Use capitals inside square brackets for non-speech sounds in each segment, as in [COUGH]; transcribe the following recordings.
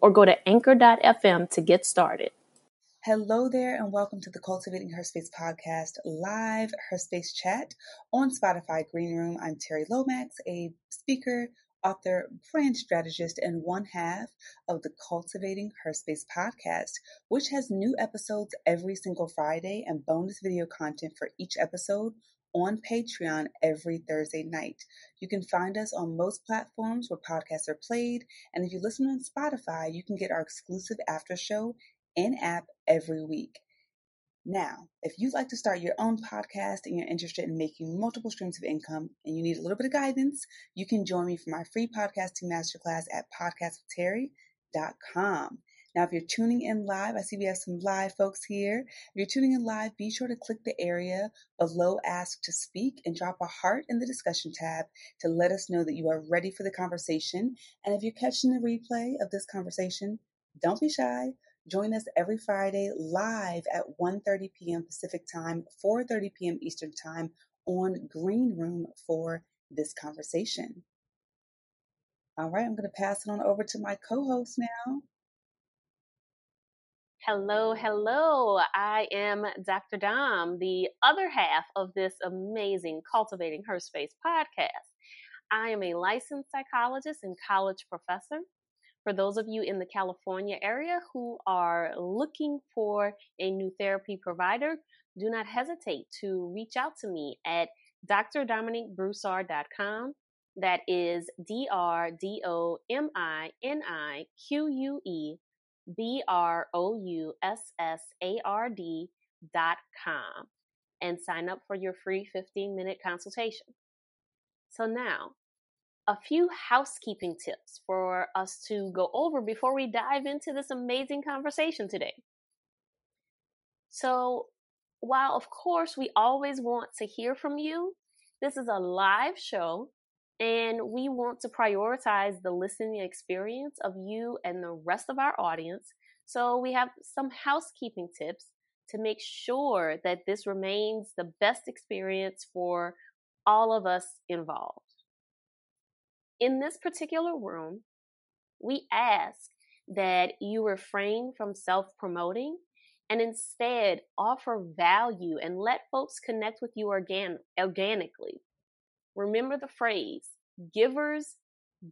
or go to anchor.fm to get started. Hello there, and welcome to the Cultivating Her Space podcast live Her Space chat on Spotify Greenroom. I'm Terri Lomax, a speaker, author, brand strategist, and one half of the Cultivating Her Space podcast, which has new episodes every single Friday and bonus video content for each episode on Patreon every Thursday night. You can find us on most platforms where podcasts are played, and if you listen on Spotify, you can get our exclusive after show in app every week. Now, if you'd like to start your own podcast and you're interested in making multiple streams of income and you need a little bit of guidance, you can join me for my free podcasting masterclass at podcastwithterry.com. Now, if you're tuning in live, I see we have some live folks here. If you're tuning in live, be sure to click the area below Ask to Speak and drop a heart in the discussion tab to let us know that you are ready for the conversation. And if you're catching the replay of this conversation, don't be shy. Join us every Friday live at 1:30 p.m. Pacific Time, 4:30 p.m. Eastern Time on Greenroom for this conversation. All right, I'm going to pass it on over to my co-host now. Hello, hello. I am Dr. Dom, the other half of this amazing Cultivating Her Space podcast. I am a licensed psychologist and college professor. For those of you in the California area who are looking for a new therapy provider, do not hesitate to reach out to me at drdominiquebroussard.com. That is D R D O M I N I Q U E B R O U S S A R D dot com and sign up for your free 15 minute consultation. So, now a few housekeeping tips for us to go over before we dive into this amazing conversation today. So, while of course we always want to hear from you, this is a live show and we want to prioritize the listening experience of you and the rest of our audience. So we have some housekeeping tips to make sure that this remains the best experience for all of us involved. In this particular room, we ask that you refrain from self promoting and instead offer value and let folks connect with you organ- organically. Remember the phrase givers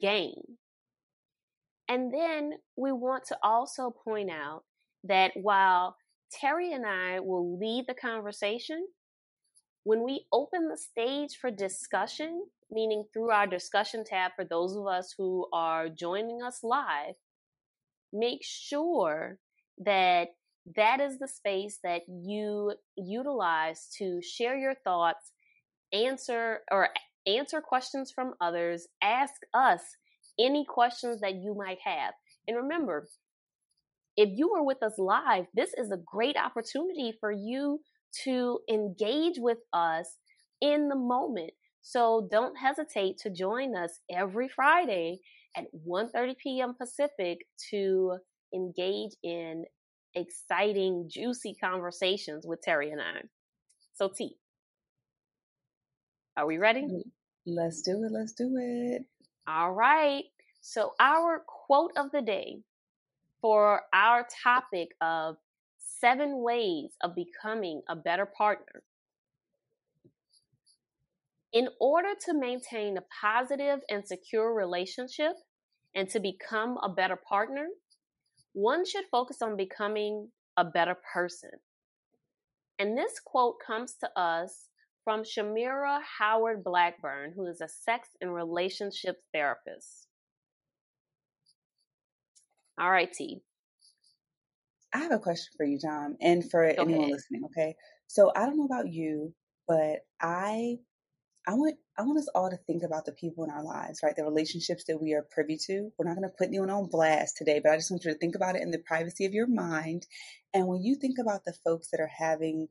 gain. And then we want to also point out that while Terri and I will lead the conversation, when we open the stage for discussion, meaning through our discussion tab for those of us who are joining us live, make sure that that is the space that you utilize to share your thoughts, answer or answer questions from others, ask us any questions that you might have. And remember, if you are with us live, this is a great opportunity for you to engage with us in the moment. So don't hesitate to join us every Friday at 1:30 p.m. Pacific to engage in exciting, juicy conversations with Terri and I. So T, are we ready? Mm-hmm. Let's do it. Let's do it. All right. So, our quote of the day for our topic of seven ways of becoming a better partner. In order to maintain a positive and secure relationship and to become a better partner, one should focus on becoming a better person. And this quote comes to us from Shamyra Howard Blackburn, who is a sex and relationship therapist. All right, T. I have a question for you, Dom, and for Go anyone ahead. listening. Okay, so I don't know about you, but I I want I want us all to think about the people in our lives, right? The relationships that we are privy to. We're not going to put anyone on blast today, but I just want you to think about it in the privacy of your mind. And when you think about the folks that are having,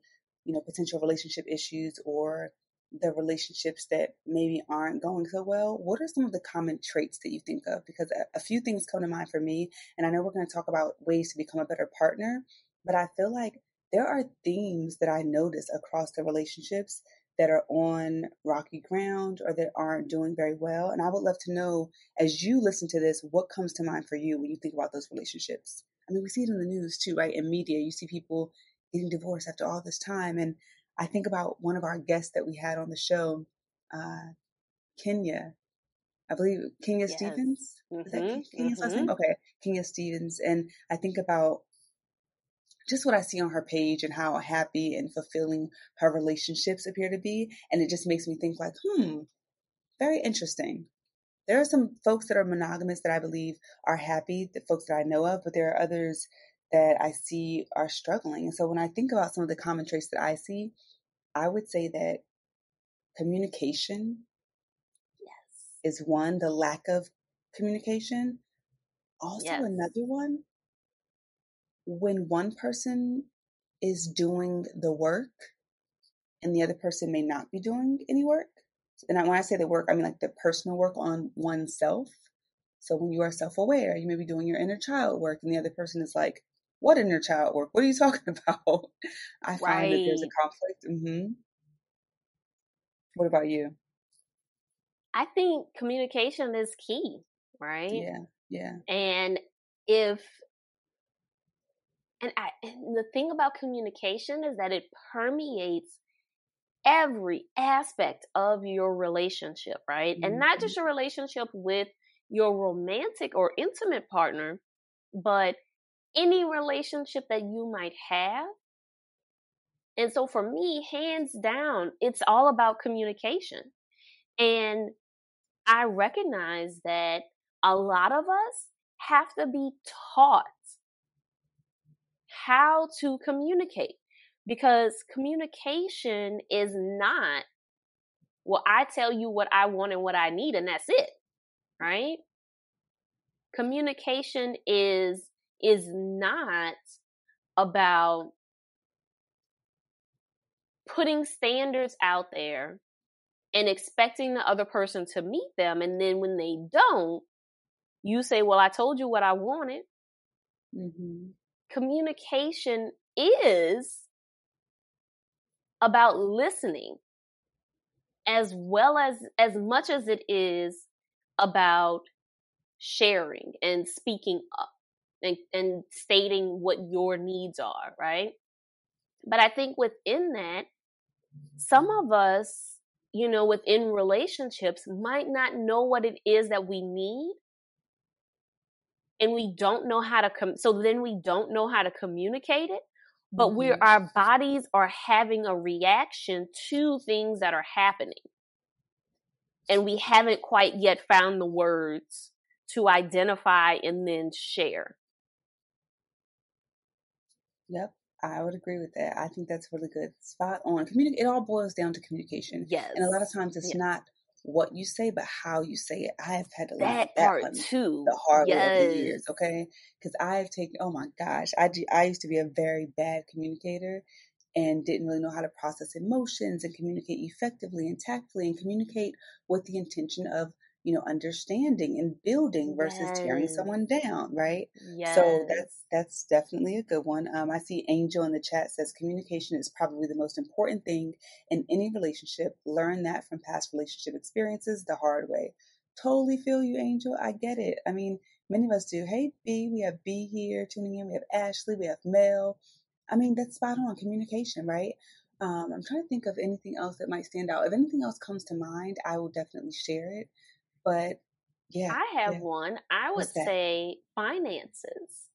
you know, potential relationship issues or the relationships that maybe aren't going so well, what are some of the common traits that you think of? Because a, a few things come to mind for me, and I know we're going to talk about ways to become a better partner, but I feel like there are themes that I notice across the relationships that are on rocky ground or that aren't doing very well. And I would love to know, as you listen to this, what comes to mind for you when you think about those relationships? I mean, we see it in the news too, right? In media, you see people getting divorced after all this time. And I think about one of our guests that we had on the show, uh, Kenya. I believe Kenya yes. Stevens. Mm-hmm. Is that mm-hmm, Kenya's mm-hmm. last name? Okay, Kenya Stevens. And I think about just what I see on her page and how happy and fulfilling her relationships appear to be. And it just makes me think like, hmm, very interesting. There are some folks that are monogamous that I believe are happy, the folks that I know of, but there are others that I see are struggling. And so when I think about some of the common traits that I see, I would say that communication yes. is one, the lack of communication. Also, yes. another one when one person is doing the work and the other person may not be doing any work. And when I say the work, I mean like the personal work on oneself. So when you are self aware, you may be doing your inner child work, and the other person is like, What inner child work? What are you talking [LAUGHS] about? I right. find that there's a conflict. Mm-hmm. What about you? I think communication is key, right? Yeah, yeah. And if and, I, and the thing about communication is that it permeates every aspect of your relationship, right? Mm-hmm. And not just your relationship with your romantic or intimate partner, but any relationship that you might have. And so for me, hands down, it's all about communication. And I recognize that a lot of us have to be taught how to communicate because communication is not well i tell you what i want and what i need and that's it right communication is is not about putting standards out there and expecting the other person to meet them and then when they don't you say well i told you what i wanted. Mm-hmm. Communication is about listening as well as as much as it is about sharing and speaking up and, and stating what your needs are right? But i think within that some of us you know within relationships might not know what it is that we need and we don't know how to com- so then we don't know how to communicate it but mm-hmm. we're our bodies are having a reaction to things that are happening. And we haven't quite yet found the words to identify and then share yep I would agree with that. I think that's really good. Spot on. Communi- it all boils down to communication. Yes. And a lot of times it's yes. not what you say, but how you say it. I have had to learn that, that part too. The hard yes. way over the years, okay? Because I've taken. Oh my gosh, I I used to be a very bad communicator and didn't really know how to process emotions and communicate effectively and tactfully and communicate with the intention of you know understanding and building versus yes. tearing someone down right yes. so that's that's definitely a good one um, i see angel in the chat says communication is probably the most important thing in any relationship learn that from past relationship experiences the hard way totally feel you angel i get it i mean many of us do hey b we have b here tuning in we have ashley we have mel i mean that's spot on communication right um, I'm trying to think of anything else that might stand out. If anything else comes to mind, I will definitely share it. But yeah. I have yeah. one. I would say finances.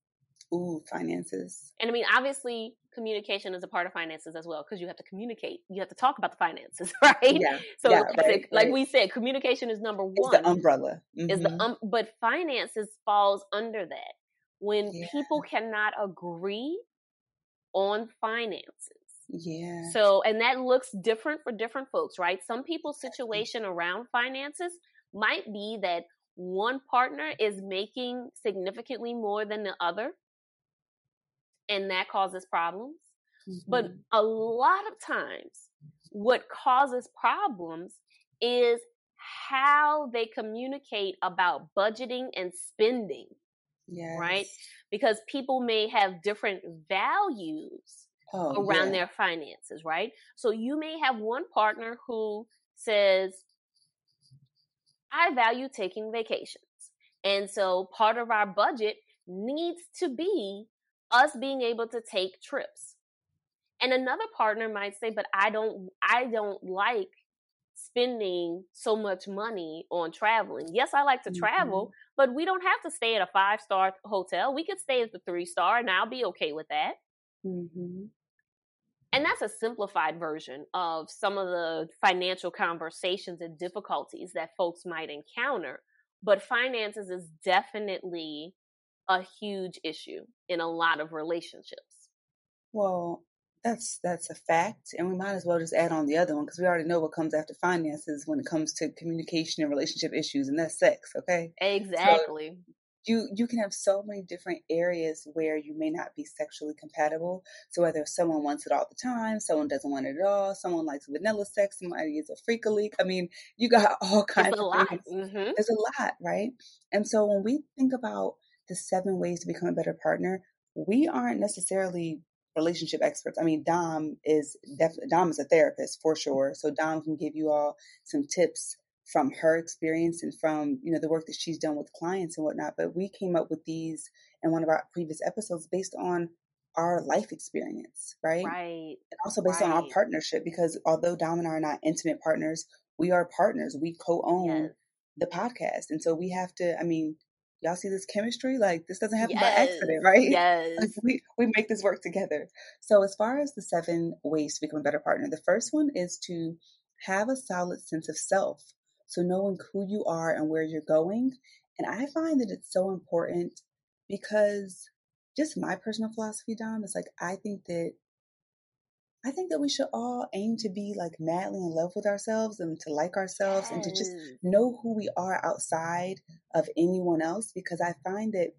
Ooh, finances. And I mean, obviously, communication is a part of finances as well because you have to communicate. You have to talk about the finances, [LAUGHS] right? Yeah. So, yeah, right, like right. we said, communication is number one. It's the umbrella. Mm-hmm. Is the um, but finances falls under that when yeah. people cannot agree on finances. Yeah. So, and that looks different for different folks, right? Some people's situation around finances might be that one partner is making significantly more than the other, and that causes problems. Mm-hmm. But a lot of times, what causes problems is how they communicate about budgeting and spending. Yes. Right? Because people may have different values oh, around yeah. their finances, right? So you may have one partner who says, I value taking vacations. And so part of our budget needs to be us being able to take trips. And another partner might say, but I don't, I don't like spending so much money on traveling. Yes, I like to travel, mm-hmm. but we don't have to stay at a five star hotel. We could stay at the three star and I'll be okay with that. Mm-hmm. And that's a simplified version of some of the financial conversations and difficulties that folks might encounter. But finances is definitely a huge issue in a lot of relationships. Well, that's that's a fact, and we might as well just add on the other one because we already know what comes after finances when it comes to communication and relationship issues, and that's sex. Okay, exactly. So you you can have so many different areas where you may not be sexually compatible. So whether someone wants it all the time, someone doesn't want it at all, someone likes vanilla sex, somebody is a freak a leak. I mean, [LAUGHS] you got all kinds of lot. things. Mm-hmm. There's a lot, right? And so when we think about the seven ways to become a better partner, we aren't necessarily relationship experts. I mean, Dom is definitely Dom is a therapist for sure. So Dom can give you all some tips from her experience and from you know the work that she's done with clients and whatnot. But we came up with these in one of our previous episodes based on our life experience, right? Right. And also based right. on our partnership, because although Dom and I are not intimate partners, we are partners. We co-own yes. the podcast, and so we have to. I mean, y'all see this chemistry? Like this doesn't happen yes. by accident, [LAUGHS] right? Yes. Like, we, we make this work together. So as far as the seven ways to become a better partner, the first one is to have a solid sense of self. So knowing who you are and where you're going. And I find that it's so important because just my personal philosophy, Dom, is like I think that I think that we should all aim to be like madly in love with ourselves and to like ourselves yes. and to just know who we are outside of anyone else because I find that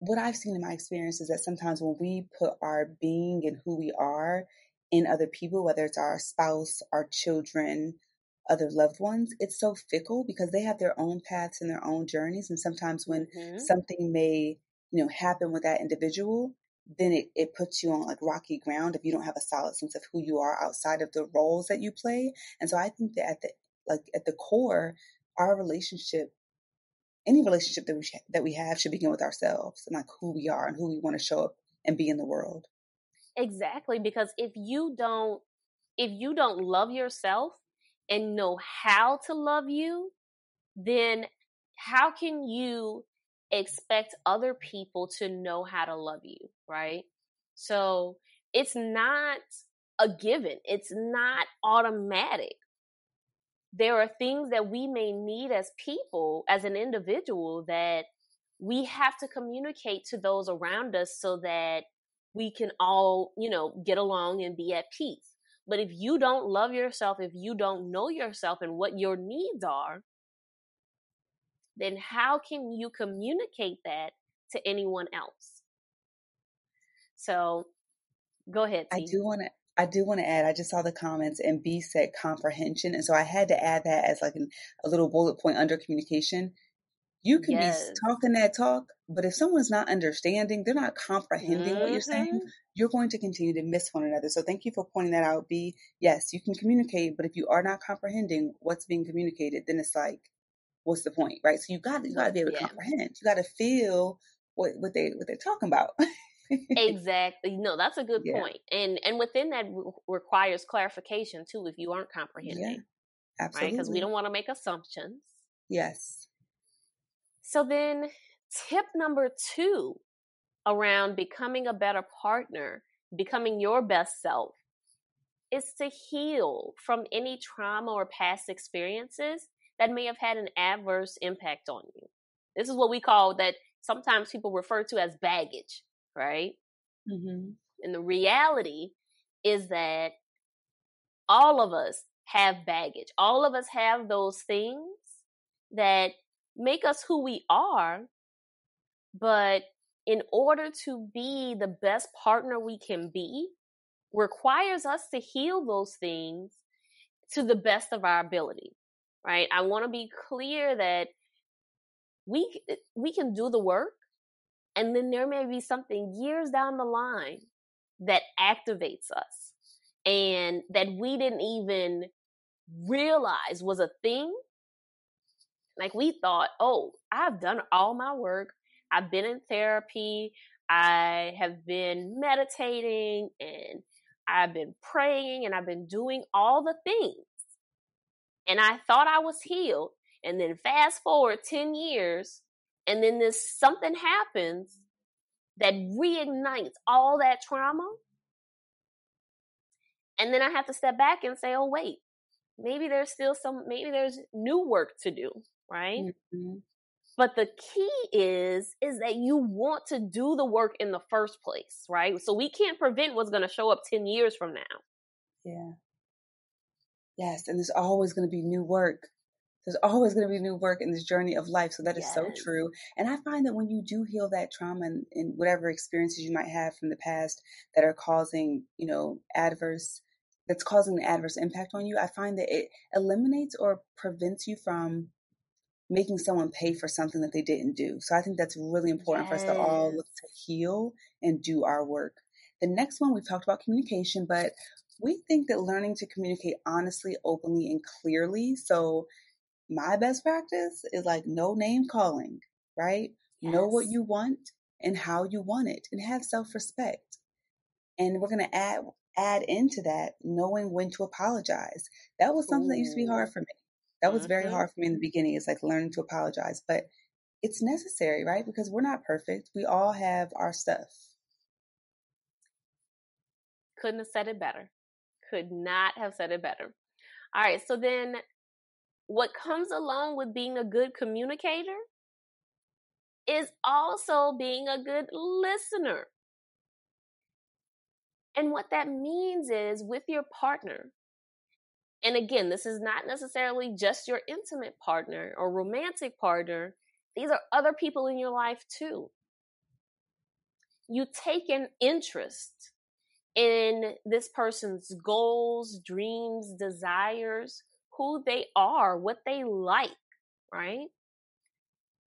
what I've seen in my experience is that sometimes when we put our being and who we are in other people, whether it's our spouse, our children, other loved ones, it's so fickle because they have their own paths and their own journeys. And sometimes when mm-hmm. something may, you know, happen with that individual, then it, it puts you on like rocky ground if you don't have a solid sense of who you are outside of the roles that you play. And so I think that at the like at the core, our relationship, any relationship that we sh- that we have should begin with ourselves and like who we are and who we want to show up and be in the world. Exactly, because if you don't if you don't love yourself and know how to love you, then how can you expect other people to know how to love you, right? So it's not a given, it's not automatic. There are things that we may need as people, as an individual, that we have to communicate to those around us so that we can all, you know, get along and be at peace. But if you don't love yourself, if you don't know yourself and what your needs are, then how can you communicate that to anyone else? So go ahead. T. I do want to I do want to add, I just saw the comments and B said comprehension. And so I had to add that as like an, a little bullet point under communication. You can yes. be talking that talk, but if someone's not understanding, they're not comprehending mm-hmm. what you're saying, mm-hmm. You're going to continue to miss one another. So thank you for pointing that out. B, yes, you can communicate, but if you are not comprehending what's being communicated, then it's like, what's the point, right? So you got you got to be able to yeah. comprehend. You got to feel what what they what they're talking about. [LAUGHS] exactly. No, that's a good yeah. point. And and within that re- requires clarification too. If you aren't comprehending, yeah. absolutely, because right? we don't want to make assumptions. Yes. So then, tip number two around becoming a better partner, becoming your best self, is to heal from any trauma or past experiences that may have had an adverse impact on you. This is what we call that sometimes people refer to as baggage, right? Mm-hmm. And the reality is that all of us have baggage. All of us have those things that make us who we are. But in order to be the best partner we can be, requires us to heal those things to the best of our ability. Right? I want to be clear that we eh, we can do the work and then there may be something years down the line that activates us and that we didn't even realize was a thing. Like we thought, oh, I've done all my work. I've been in therapy. I have been meditating and I've been praying and I've been doing all the things. And I thought I was healed. And then fast forward 10 years, and then this something happens that reignites all that trauma. And then I have to step back and say, oh, wait, maybe there's still some, maybe there's new work to do, right? Mm-hmm. But the key is, is that you want to do the work in the first place, right? So we can't prevent what's going to show up 10 years from now. Yeah. Yes. And there's always going to be new work there's always going to be new work in this journey of life. So that is yes. so true. And I find that when you do heal that trauma and, and, whatever experiences you might have from the past that are causing, you know, adverse, that's causing an adverse impact on you, I find that it eliminates or prevents you from making someone pay for something that they didn't do. So I think that's really important yes. for us to all look to heal and do our work. The next one, we've talked about communication, but we think that learning to communicate honestly, openly, and clearly. So my best practice is like no name calling, right? Yes. Know what you want and how you want it and have self-respect. And we're going to add add into that knowing when to apologize. That was something Ooh. that used to be hard for me. That was mm-hmm. very hard for me in the beginning. It's like learning to apologize, but it's necessary, right? Because we're not perfect. We all have our stuff. Couldn't have said it better. Could not have said it better. All right. So then what comes along with being a good communicator is also being a good listener. And what that means is with your partner, and again, this is not necessarily just your intimate partner or romantic partner, these are other people in your life too. You take an interest in this person's goals, dreams, desires, who they are, what they like, right?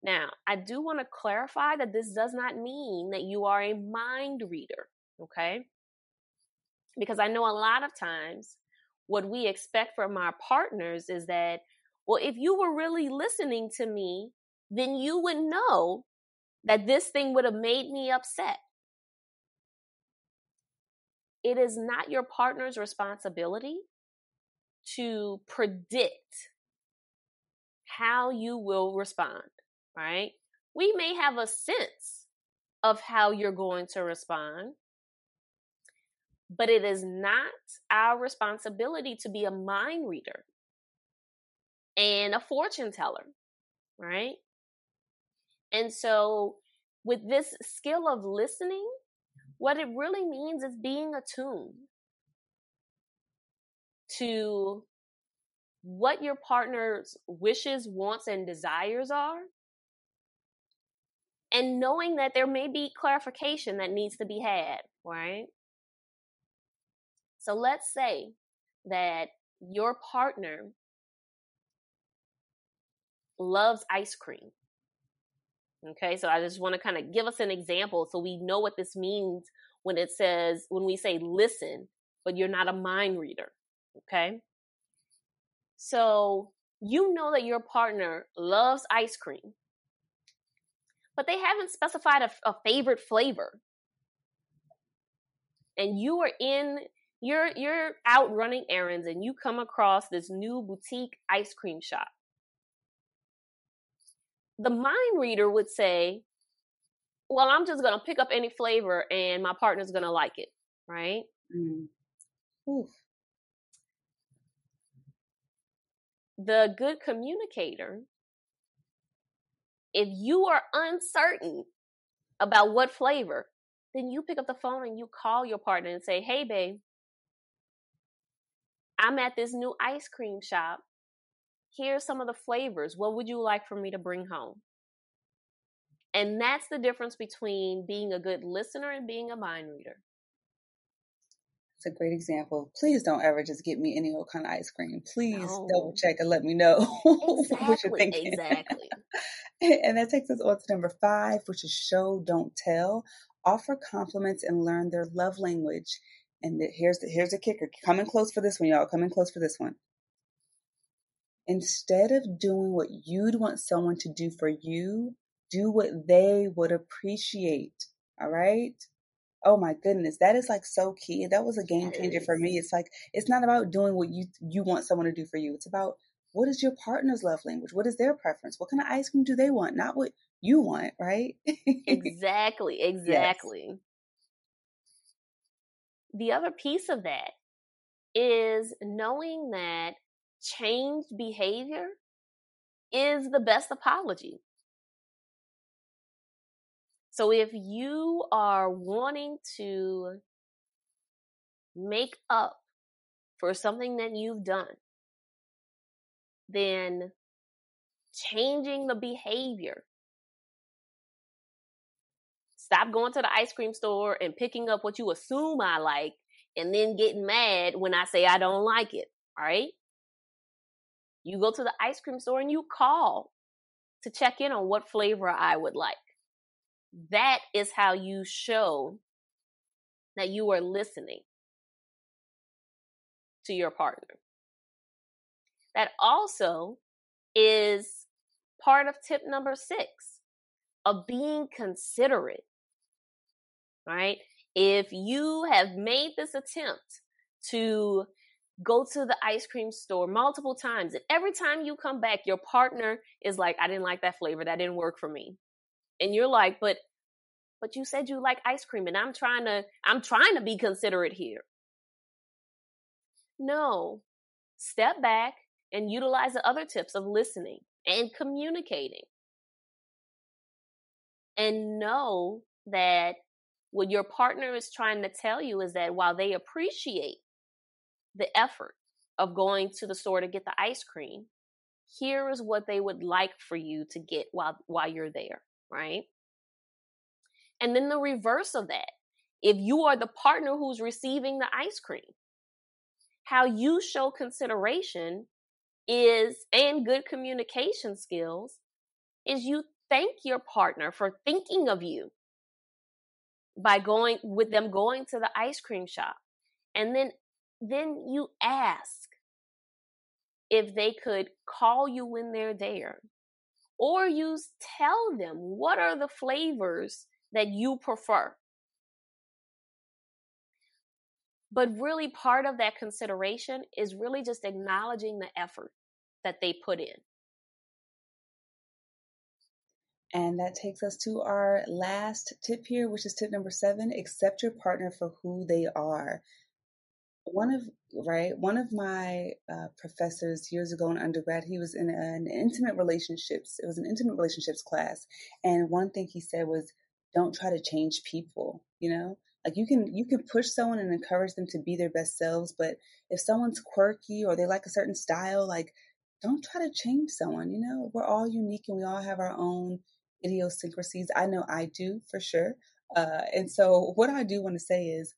Now, I do want to clarify that this does not mean that you are a mind reader, okay? Because I know a lot of times what we expect from our partners is that, well, if you were really listening to me, then you would know that this thing would have made me upset. It is not your partner's responsibility to predict how you will respond, right? We may have a sense of how you're going to respond, but it is not our responsibility to be a mind reader and a fortune teller, right? And so, with this skill of listening, what it really means is being attuned to what your partner's wishes, wants, and desires are. And knowing that there may be clarification that needs to be had, right? So let's say that your partner loves ice cream. Okay, so I just want to kind of give us an example so we know what this means when it says, when we say listen, but you're not a mind reader. Okay. So you know that your partner loves ice cream, but they haven't specified a, a favorite flavor. And you are in, you're, you're out running errands and you come across this new boutique ice cream shop. The mind reader would say, well, I'm just going to pick up any flavor and my partner's going to like it, right? Mm. Oof. the good communicator, if you are uncertain about what flavor, then you pick up the phone and you call your partner and say, Hey, babe, I'm at this new ice cream shop. Here's some of the flavors. What would you like for me to bring home? And that's the difference between being a good listener and being a mind reader. It's a great example. Please don't ever just get me any old kind of ice cream. Please no. double check and let me know exactly, [LAUGHS] what you're thinking. Exactly. [LAUGHS] and that takes us on to number five, which is show, don't tell. Offer compliments and learn their love language. And the, here's the here's the kicker. Coming close for this one, y'all. Coming close for this one. Instead of doing what you'd want someone to do for you, do what they would appreciate. All right. Oh my goodness, that is like so key. That was a game changer for me. It's like it's not about doing what you you want someone to do for you. It's about what is your partner's love language? What is their preference? What kind of ice cream do they want? Not what you want, right? exactly, [LAUGHS] exactly. Yes. The other piece of that is knowing that changed behavior is the best apology. So if you are wanting to make up for something that you've done, then changing the behavior. Stop going to the ice cream store and picking up what you assume I like and then getting mad when I say I don't like it. All right. You go to the ice cream store and you call to check in on what flavor I would like that is how you show that you are listening to your partner. That also is part of tip number six of being considerate. Right? If you have made this attempt to go to the ice cream store multiple times, and every time you come back, your partner is like, I didn't like that flavor, that didn't work for me. And you're like but but you said you like ice cream and i'm trying to i'm trying to be considerate here. No. Step back and utilize the other tips of listening and communicating. And know that what your partner is trying to tell you is that while they appreciate the effort of going to the store to get the ice cream here is what they would like for you to get while while you're there right? And then the reverse of that. If you are the partner who's receiving the ice cream, how you show consideration is, and good communication skills, is you thank your partner for thinking of you by going with them going to the ice cream shop. And then, then you ask if they could call you when they're there or you tell them what are the flavors that you prefer. But really, part of that consideration is really just acknowledging the effort that they put in. And that takes us to our last tip here, which is tip number seven accept your partner for who they are. One of right one of my uh, professors years ago in undergrad he was in an intimate relationships it was an intimate relationships class. And one thing he said was don't try to change people you know? Like you can you can push someone and encourage them to be their best selves but if someone's quirky or they like a certain style like don't try to change someone you know? We're all unique and we all have our own idiosyncrasies i know i do for sure uh, and so what i do want to say is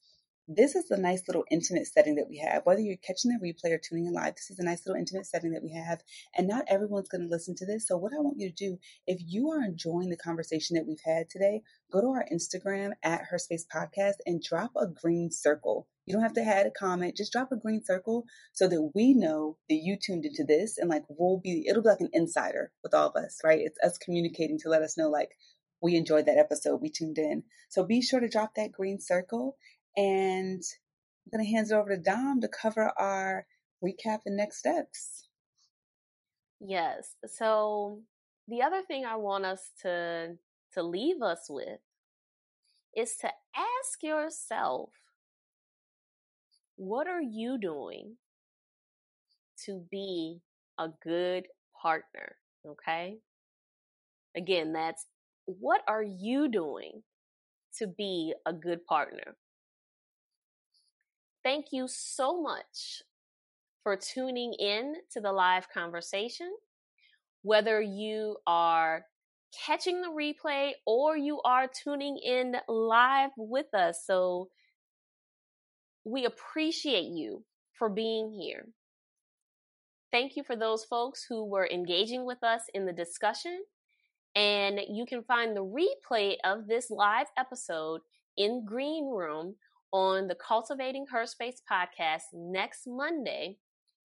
this is a nice little intimate setting that we have. Whether you're catching the replay or tuning in live, this is a nice little intimate setting that we have. And not everyone's going to listen to this. So, what I want you to do, if you are enjoying the conversation that we've had today, go to our Instagram at Her Space Podcast and drop a green circle. You don't have to add a comment, just drop a green circle so that we know that you tuned into this and like we'll be, it'll be like an insider with all of us, right? It's us communicating to let us know like, we enjoyed that episode. We tuned in. So be sure to drop that green circle and I'm going to hand it over to Dom to cover our recap and next steps. Yes. So the other thing I want us to to leave us with is to ask yourself what are you doing to be a good partner, okay? Again, that's what are you doing to be a good partner. Thank you so much for tuning in to the live conversation. Whether you are catching the replay or you are tuning in live with us. So we appreciate you for being here. Thank you for those folks who were engaging with us in the discussion. And you can find the replay of this live episode in Greenroom on the Cultivating Her Space podcast next Monday.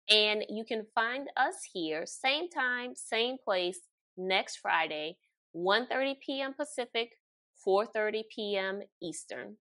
And you can find us here, same time, same place, next Friday, 1.30 p.m. Pacific, 4.30 p.m. Eastern.